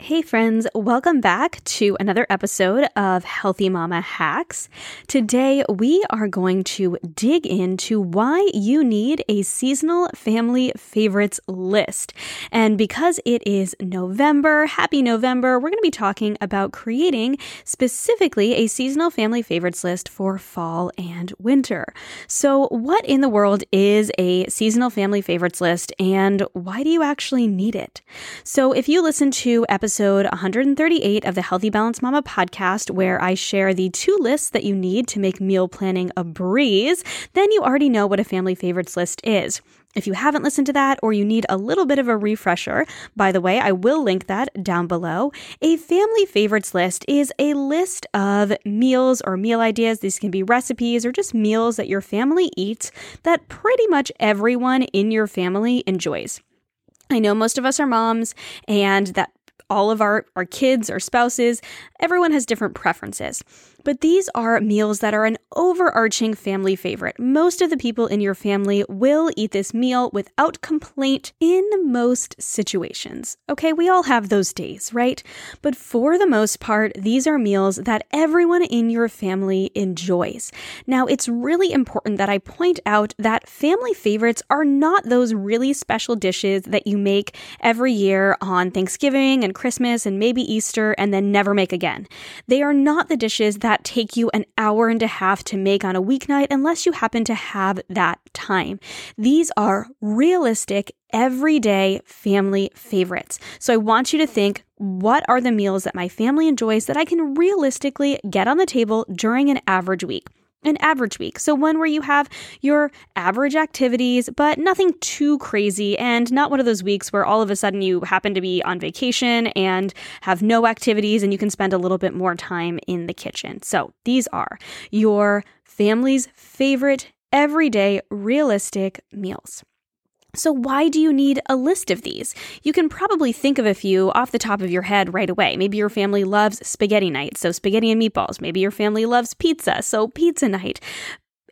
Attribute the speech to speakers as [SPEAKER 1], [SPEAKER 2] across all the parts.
[SPEAKER 1] Hey, friends, welcome back to another episode of Healthy Mama Hacks. Today, we are going to dig into why you need a seasonal family favorites list. And because it is November, happy November, we're going to be talking about creating specifically a seasonal family favorites list for fall and winter. So, what in the world is a seasonal family favorites list and why do you actually need it? So, if you listen to episode episode 138 of the Healthy Balanced Mama podcast, where I share the two lists that you need to make meal planning a breeze, then you already know what a family favorites list is. If you haven't listened to that or you need a little bit of a refresher, by the way, I will link that down below. A family favorites list is a list of meals or meal ideas. These can be recipes or just meals that your family eats that pretty much everyone in your family enjoys. I know most of us are moms, and that all of our, our kids our spouses, everyone has different preferences. But these are meals that are an overarching family favorite. Most of the people in your family will eat this meal without complaint in most situations. Okay, we all have those days, right? But for the most part, these are meals that everyone in your family enjoys. Now, it's really important that I point out that family favorites are not those really special dishes that you make every year on Thanksgiving and Christmas and maybe Easter and then never make again. They are not the dishes that that take you an hour and a half to make on a weeknight unless you happen to have that time. These are realistic, everyday family favorites. So I want you to think what are the meals that my family enjoys that I can realistically get on the table during an average week? An average week. So, one where you have your average activities, but nothing too crazy, and not one of those weeks where all of a sudden you happen to be on vacation and have no activities and you can spend a little bit more time in the kitchen. So, these are your family's favorite everyday realistic meals. So, why do you need a list of these? You can probably think of a few off the top of your head right away. Maybe your family loves spaghetti night, so spaghetti and meatballs. Maybe your family loves pizza, so pizza night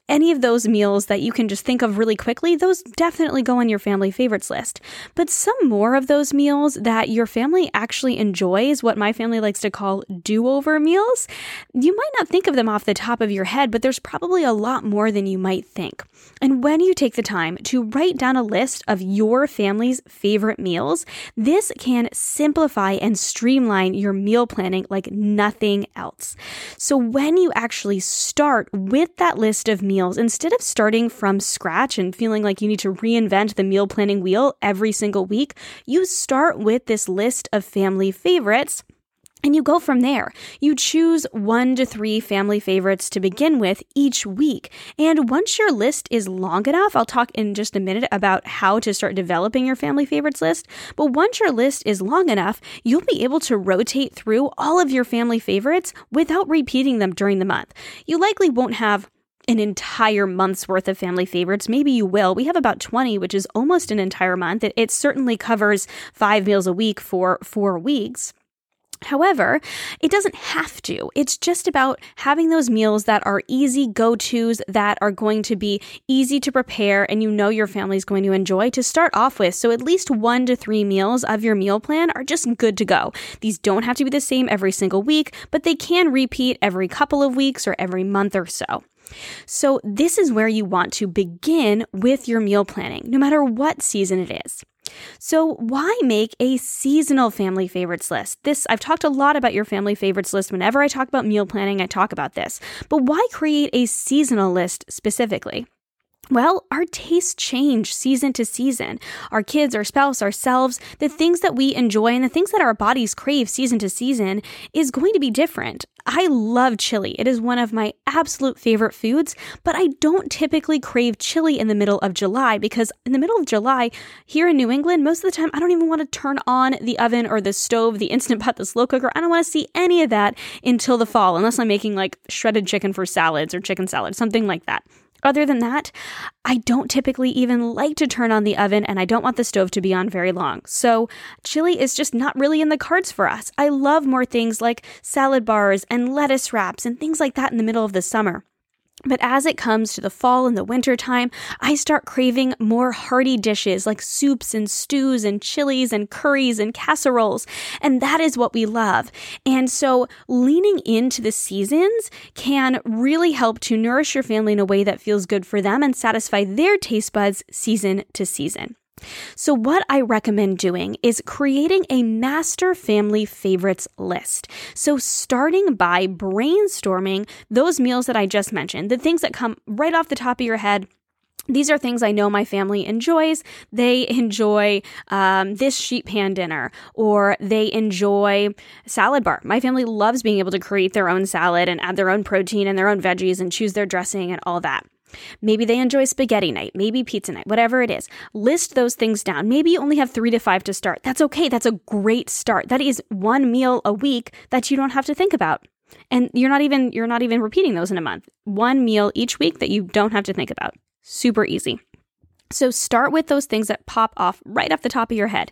[SPEAKER 1] any of those meals that you can just think of really quickly, those definitely go on your family favorites list. But some more of those meals that your family actually enjoys, what my family likes to call do over meals, you might not think of them off the top of your head, but there's probably a lot more than you might think. And when you take the time to write down a list of your family's favorite meals, this can simplify and streamline your meal planning like nothing else. So when you actually start with that list of meals, meals, instead of starting from scratch and feeling like you need to reinvent the meal planning wheel every single week, you start with this list of family favorites. And you go from there. You choose one to three family favorites to begin with each week. And once your list is long enough, I'll talk in just a minute about how to start developing your family favorites list. But once your list is long enough, you'll be able to rotate through all of your family favorites without repeating them during the month. You likely won't have an entire month's worth of family favorites. Maybe you will. We have about 20, which is almost an entire month. It, it certainly covers five meals a week for four weeks. However, it doesn't have to. It's just about having those meals that are easy go tos, that are going to be easy to prepare, and you know your family's going to enjoy to start off with. So, at least one to three meals of your meal plan are just good to go. These don't have to be the same every single week, but they can repeat every couple of weeks or every month or so. So, this is where you want to begin with your meal planning, no matter what season it is. So, why make a seasonal family favorites list? This, I've talked a lot about your family favorites list. Whenever I talk about meal planning, I talk about this. But why create a seasonal list specifically? Well, our tastes change season to season. Our kids, our spouse, ourselves, the things that we enjoy and the things that our bodies crave season to season is going to be different. I love chili. It is one of my absolute favorite foods, but I don't typically crave chili in the middle of July because in the middle of July, here in New England, most of the time I don't even want to turn on the oven or the stove, the instant pot, the slow cooker. I don't want to see any of that until the fall, unless I'm making like shredded chicken for salads or chicken salad, something like that. Other than that, I don't typically even like to turn on the oven and I don't want the stove to be on very long. So, chili is just not really in the cards for us. I love more things like salad bars and lettuce wraps and things like that in the middle of the summer. But as it comes to the fall and the winter time, I start craving more hearty dishes like soups and stews and chilies and curries and casseroles. And that is what we love. And so leaning into the seasons can really help to nourish your family in a way that feels good for them and satisfy their taste buds season to season. So, what I recommend doing is creating a master family favorites list. So, starting by brainstorming those meals that I just mentioned, the things that come right off the top of your head. These are things I know my family enjoys. They enjoy um, this sheet pan dinner, or they enjoy salad bar. My family loves being able to create their own salad and add their own protein and their own veggies and choose their dressing and all that. Maybe they enjoy spaghetti night, maybe pizza night, whatever it is. List those things down. Maybe you only have three to five to start. That's okay. That's a great start. That is one meal a week that you don't have to think about. And you're not even you're not even repeating those in a month. One meal each week that you don't have to think about. Super easy. So start with those things that pop off right off the top of your head.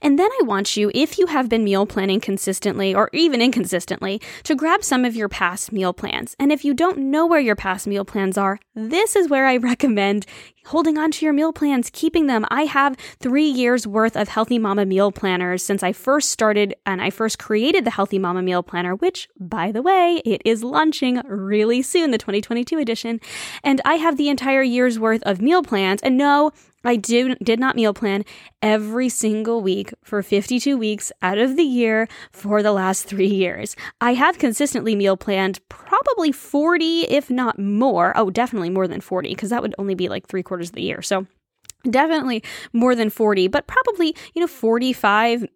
[SPEAKER 1] And then I want you, if you have been meal planning consistently or even inconsistently, to grab some of your past meal plans. And if you don't know where your past meal plans are, this is where I recommend holding on to your meal plans, keeping them. I have three years worth of Healthy Mama meal planners since I first started and I first created the Healthy Mama meal planner, which, by the way, it is launching really soon, the 2022 edition. And I have the entire year's worth of meal plans. And no, I did, did not meal plan every single week for 52 weeks out of the year for the last three years. I have consistently meal planned probably 40, if not more. Oh, definitely more than 40, because that would only be like three quarters of the year. So definitely more than 40, but probably, you know, 45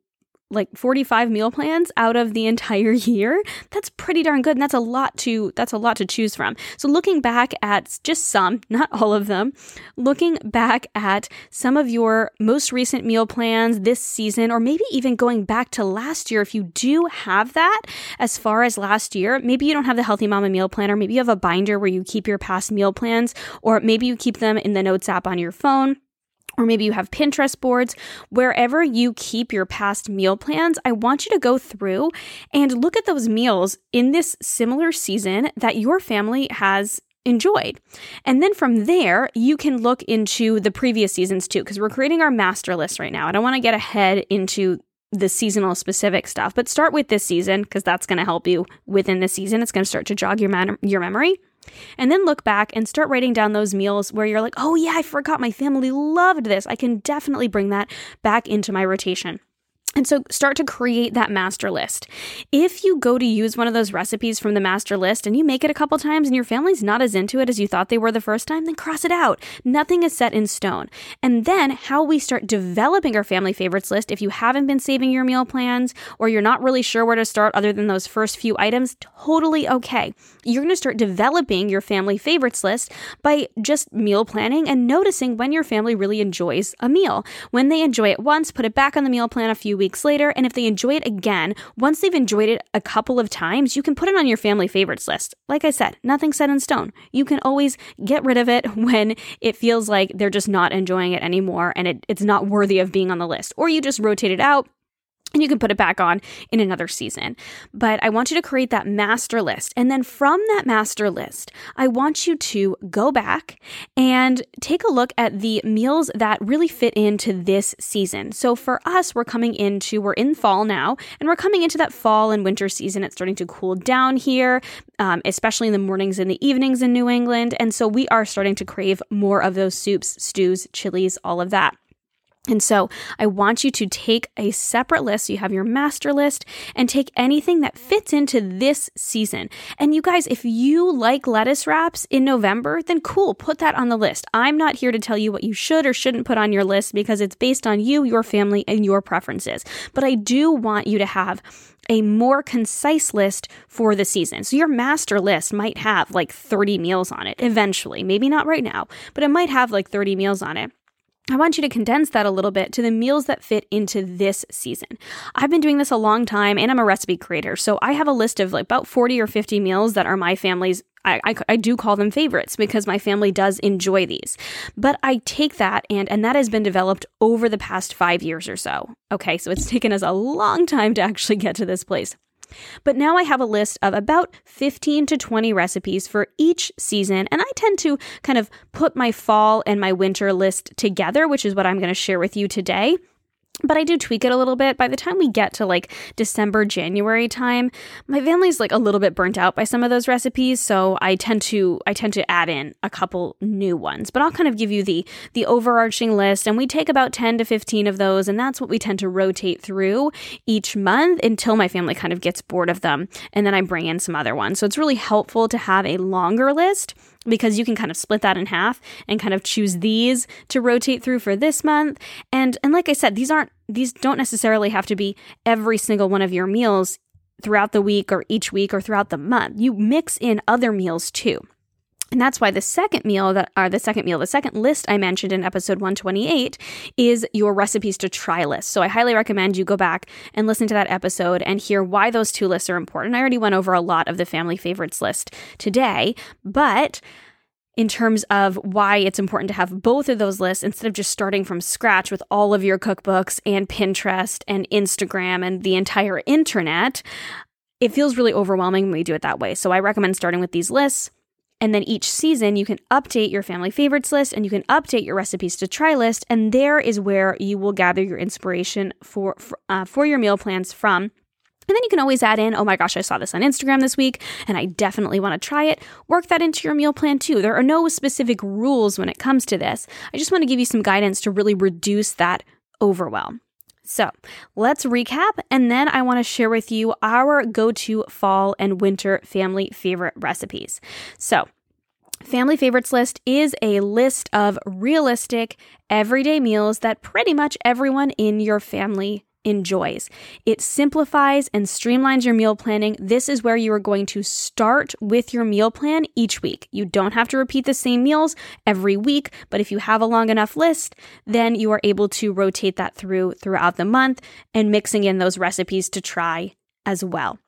[SPEAKER 1] like 45 meal plans out of the entire year that's pretty darn good and that's a lot to that's a lot to choose from. So looking back at just some not all of them looking back at some of your most recent meal plans this season or maybe even going back to last year if you do have that as far as last year maybe you don't have the healthy mama meal planner maybe you have a binder where you keep your past meal plans or maybe you keep them in the notes app on your phone or maybe you have Pinterest boards, wherever you keep your past meal plans, I want you to go through and look at those meals in this similar season that your family has enjoyed. And then from there, you can look into the previous seasons too, because we're creating our master list right now. I don't want to get ahead into the seasonal specific stuff, but start with this season because that's going to help you within the season. It's going to start to jog your, man- your memory. And then look back and start writing down those meals where you're like, oh, yeah, I forgot my family loved this. I can definitely bring that back into my rotation. And so start to create that master list. If you go to use one of those recipes from the master list and you make it a couple times and your family's not as into it as you thought they were the first time, then cross it out. Nothing is set in stone. And then how we start developing our family favorites list, if you haven't been saving your meal plans or you're not really sure where to start other than those first few items, totally okay. You're going to start developing your family favorites list by just meal planning and noticing when your family really enjoys a meal. When they enjoy it once, put it back on the meal plan a few weeks later. And if they enjoy it again, once they've enjoyed it a couple of times, you can put it on your family favorites list. Like I said, nothing set in stone. You can always get rid of it when it feels like they're just not enjoying it anymore and it, it's not worthy of being on the list. Or you just rotate it out and you can put it back on in another season. But I want you to create that master list. And then from that master list, I want you to go back and take a look at the meals that really fit into this season. So for us, we're coming into, we're in fall now, and we're coming into that fall and winter season. It's starting to cool down here, um, especially in the mornings and the evenings in New England. And so we are starting to crave more of those soups, stews, chilies, all of that. And so I want you to take a separate list. So you have your master list and take anything that fits into this season. And you guys, if you like lettuce wraps in November, then cool, put that on the list. I'm not here to tell you what you should or shouldn't put on your list because it's based on you, your family, and your preferences. But I do want you to have a more concise list for the season. So your master list might have like 30 meals on it eventually. Maybe not right now, but it might have like 30 meals on it. I want you to condense that a little bit to the meals that fit into this season. I've been doing this a long time and I'm a recipe creator. So I have a list of like about 40 or 50 meals that are my family's I, I, I, do call them favorites because my family does enjoy these. But I take that and and that has been developed over the past five years or so. Okay, so it's taken us a long time to actually get to this place. But now I have a list of about 15 to 20 recipes for each season, and I tend to kind of put my fall and my winter list together, which is what I'm going to share with you today but I do tweak it a little bit. By the time we get to like December, January time, my family's like a little bit burnt out by some of those recipes, so I tend to I tend to add in a couple new ones. But I'll kind of give you the the overarching list and we take about 10 to 15 of those and that's what we tend to rotate through each month until my family kind of gets bored of them and then I bring in some other ones. So it's really helpful to have a longer list because you can kind of split that in half and kind of choose these to rotate through for this month. And and like I said, these aren't these don't necessarily have to be every single one of your meals throughout the week or each week or throughout the month. You mix in other meals too. And that's why the second meal that are the second meal, the second list I mentioned in episode 128 is your recipes to try list. So I highly recommend you go back and listen to that episode and hear why those two lists are important. I already went over a lot of the family favorites list today, but in terms of why it's important to have both of those lists instead of just starting from scratch with all of your cookbooks and Pinterest and Instagram and the entire internet, it feels really overwhelming when we do it that way. So I recommend starting with these lists and then each season, you can update your family favorites list and you can update your recipes to try list. And there is where you will gather your inspiration for, for, uh, for your meal plans from. And then you can always add in, oh my gosh, I saw this on Instagram this week and I definitely want to try it. Work that into your meal plan too. There are no specific rules when it comes to this. I just want to give you some guidance to really reduce that overwhelm. So let's recap, and then I want to share with you our go to fall and winter family favorite recipes. So, Family favorites list is a list of realistic, everyday meals that pretty much everyone in your family enjoys. It simplifies and streamlines your meal planning. This is where you are going to start with your meal plan each week. You don't have to repeat the same meals every week, but if you have a long enough list, then you are able to rotate that through throughout the month and mixing in those recipes to try as well.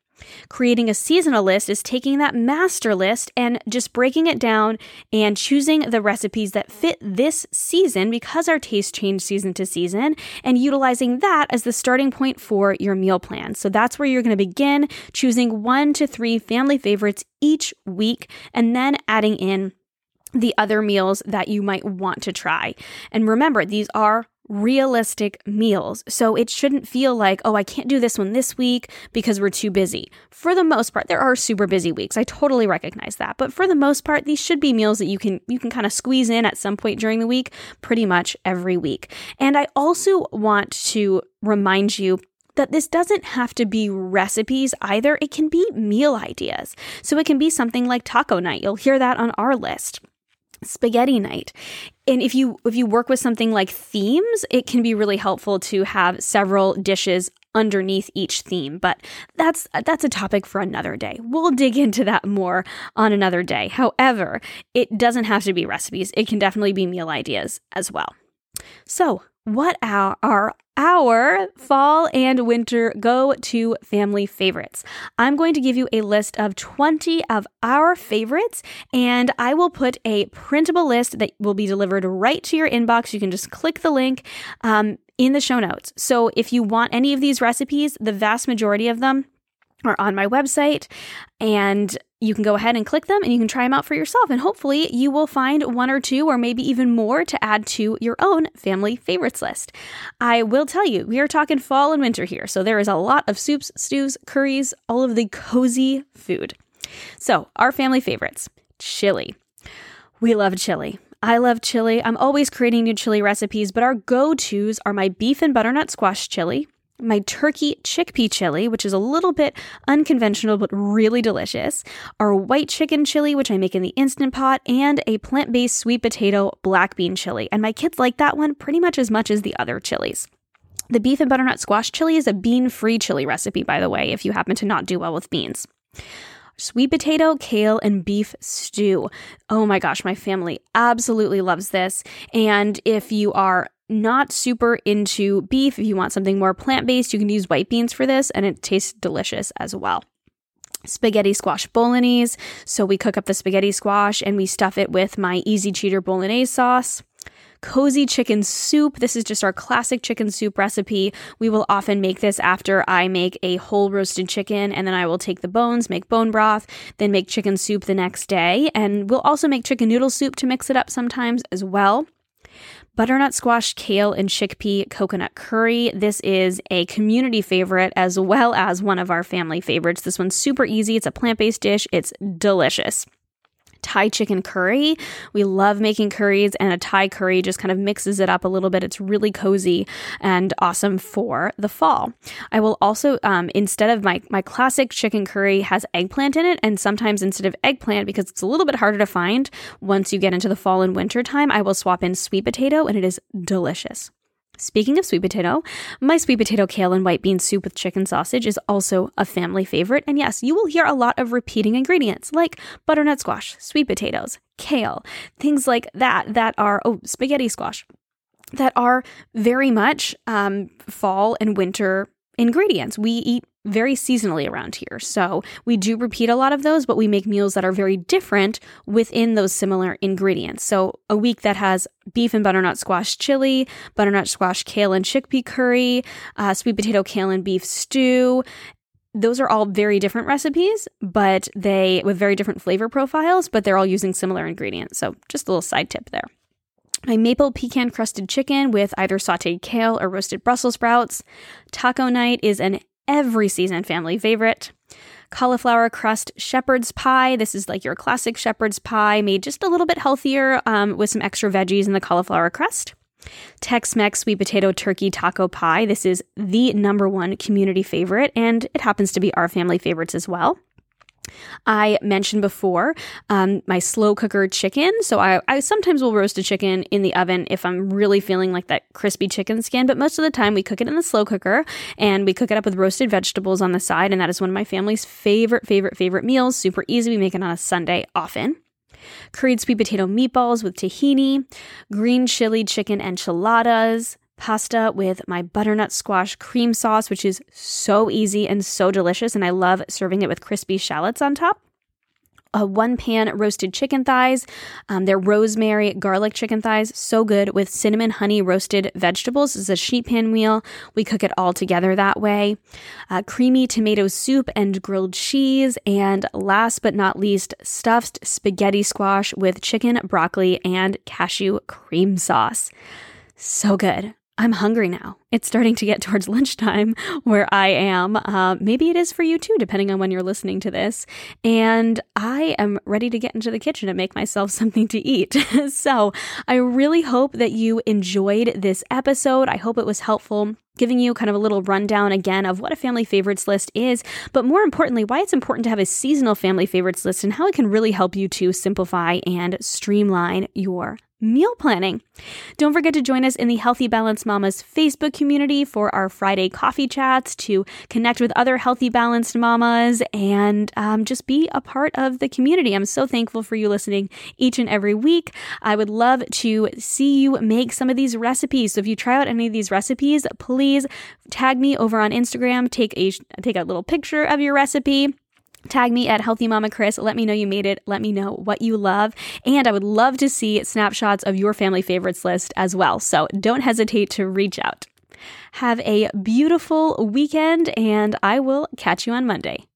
[SPEAKER 1] Creating a seasonal list is taking that master list and just breaking it down and choosing the recipes that fit this season because our tastes change season to season and utilizing that as the starting point for your meal plan. So that's where you're going to begin choosing one to three family favorites each week and then adding in the other meals that you might want to try. And remember, these are realistic meals. So it shouldn't feel like, oh, I can't do this one this week because we're too busy. For the most part, there are super busy weeks. I totally recognize that. But for the most part, these should be meals that you can you can kind of squeeze in at some point during the week, pretty much every week. And I also want to remind you that this doesn't have to be recipes either. It can be meal ideas. So it can be something like taco night. You'll hear that on our list spaghetti night. And if you if you work with something like themes it can be really helpful to have several dishes underneath each theme. But that's that's a topic for another day. We'll dig into that more on another day. However it doesn't have to be recipes. It can definitely be meal ideas as well. So what are, are our fall and winter go to family favorites. I'm going to give you a list of 20 of our favorites, and I will put a printable list that will be delivered right to your inbox. You can just click the link. Um, in the show notes. So if you want any of these recipes, the vast majority of them are on my website and you can go ahead and click them and you can try them out for yourself. And hopefully, you will find one or two or maybe even more to add to your own family favorites list. I will tell you, we are talking fall and winter here. So there is a lot of soups, stews, curries, all of the cozy food. So, our family favorites chili. We love chili. I love chili. I'm always creating new chili recipes, but our go tos are my beef and butternut squash chili, my turkey chickpea chili, which is a little bit unconventional but really delicious, our white chicken chili, which I make in the instant pot, and a plant based sweet potato black bean chili. And my kids like that one pretty much as much as the other chilies. The beef and butternut squash chili is a bean free chili recipe, by the way, if you happen to not do well with beans sweet potato, kale, and beef stew. Oh my gosh, my family absolutely loves this. And if you are not super into beef, if you want something more plant based, you can use white beans for this, and it tastes delicious as well spaghetti squash bolognese. So we cook up the spaghetti squash and we stuff it with my easy cheater bolognese sauce cozy chicken soup. This is just our classic chicken soup recipe. We will often make this after I make a whole roasted chicken, and then I will take the bones, make bone broth, then make chicken soup the next day. And we'll also make chicken noodle soup to mix it up sometimes as well butternut squash, kale, and chickpea coconut curry. This is a community favorite as well as one of our family favorites. This one's super easy. It's a plant based dish, it's delicious. Thai chicken curry. We love making curries, and a Thai curry just kind of mixes it up a little bit. It's really cozy and awesome for the fall. I will also, um, instead of my, my classic chicken curry, has eggplant in it, and sometimes instead of eggplant, because it's a little bit harder to find once you get into the fall and winter time, I will swap in sweet potato, and it is delicious. Speaking of sweet potato, my sweet potato kale and white bean soup with chicken sausage is also a family favorite. And yes, you will hear a lot of repeating ingredients like butternut squash, sweet potatoes, kale, things like that, that are, oh, spaghetti squash, that are very much um, fall and winter ingredients. We eat very seasonally around here. So we do repeat a lot of those, but we make meals that are very different within those similar ingredients. So a week that has beef and butternut squash chili, butternut squash kale and chickpea curry, uh, sweet potato kale and beef stew. Those are all very different recipes, but they with very different flavor profiles, but they're all using similar ingredients. So just a little side tip there. My maple pecan crusted chicken with either sauteed kale or roasted Brussels sprouts. Taco night is an every season family favorite. Cauliflower crust shepherd's pie. This is like your classic shepherd's pie, made just a little bit healthier um, with some extra veggies in the cauliflower crust. Tex Mex sweet potato turkey taco pie. This is the number one community favorite, and it happens to be our family favorites as well. I mentioned before um, my slow cooker chicken. So I, I sometimes will roast a chicken in the oven if I'm really feeling like that crispy chicken skin, but most of the time we cook it in the slow cooker and we cook it up with roasted vegetables on the side. And that is one of my family's favorite, favorite, favorite meals. Super easy. We make it on a Sunday often curried sweet potato meatballs with tahini, green chili chicken enchiladas, pasta with my butternut squash cream sauce, which is so easy and so delicious. And I love serving it with crispy shallots on top. A one pan roasted chicken thighs. Um, they're rosemary garlic chicken thighs, so good with cinnamon honey roasted vegetables. This is a sheet pan meal. We cook it all together that way. Uh, creamy tomato soup and grilled cheese. And last but not least, stuffed spaghetti squash with chicken, broccoli, and cashew cream sauce. So good. I'm hungry now. It's starting to get towards lunchtime where I am. Uh, maybe it is for you too, depending on when you're listening to this. And I am ready to get into the kitchen and make myself something to eat. so I really hope that you enjoyed this episode. I hope it was helpful giving you kind of a little rundown again of what a family favorites list is, but more importantly, why it's important to have a seasonal family favorites list and how it can really help you to simplify and streamline your meal planning. Don't forget to join us in the Healthy Balanced Mamas Facebook community for our Friday coffee chats to connect with other healthy balanced mamas and um, just be a part of the community. I'm so thankful for you listening each and every week. I would love to see you make some of these recipes. So if you try out any of these recipes, please tag me over on Instagram. Take a take a little picture of your recipe Tag me at Healthy Mama Kris. Let me know you made it. Let me know what you love. And I would love to see snapshots of your family favorites list as well. So don't hesitate to reach out. Have a beautiful weekend, and I will catch you on Monday.